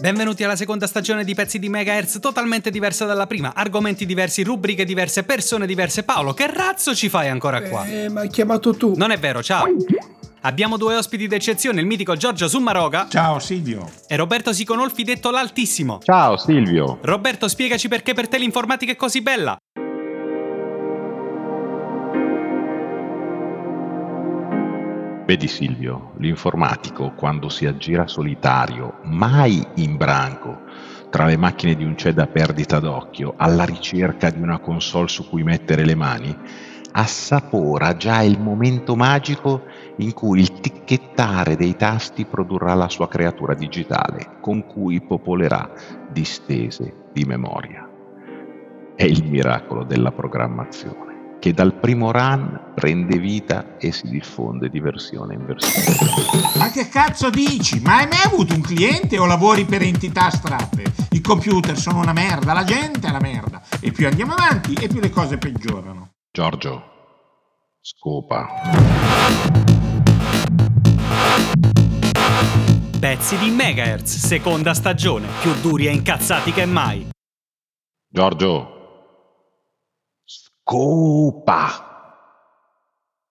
Benvenuti alla seconda stagione di Pezzi di Megahertz, totalmente diversa dalla prima. Argomenti diversi, rubriche diverse, persone diverse. Paolo, che razzo ci fai ancora qua? Eh, ma hai chiamato tu. Non è vero, ciao. Abbiamo due ospiti d'eccezione, il mitico Giorgio Summaroga Ciao Silvio. e Roberto Siconolfi detto l'Altissimo. Ciao Silvio. Roberto, spiegaci perché per te l'informatica è così bella. Vedi Silvio, l'informatico quando si aggira solitario, mai in branco, tra le macchine di un CED a perdita d'occhio, alla ricerca di una console su cui mettere le mani, assapora già il momento magico in cui il ticchettare dei tasti produrrà la sua creatura digitale, con cui popolerà distese di memoria. È il miracolo della programmazione che dal primo run prende vita e si diffonde di versione in versione. Ma che cazzo dici? Ma hai mai avuto un cliente o lavori per entità astratte? I computer sono una merda, la gente è la merda. E più andiamo avanti e più le cose peggiorano. Giorgio, scopa. Pezzi di Megahertz, seconda stagione, più duri e incazzati che mai. Giorgio, scopa.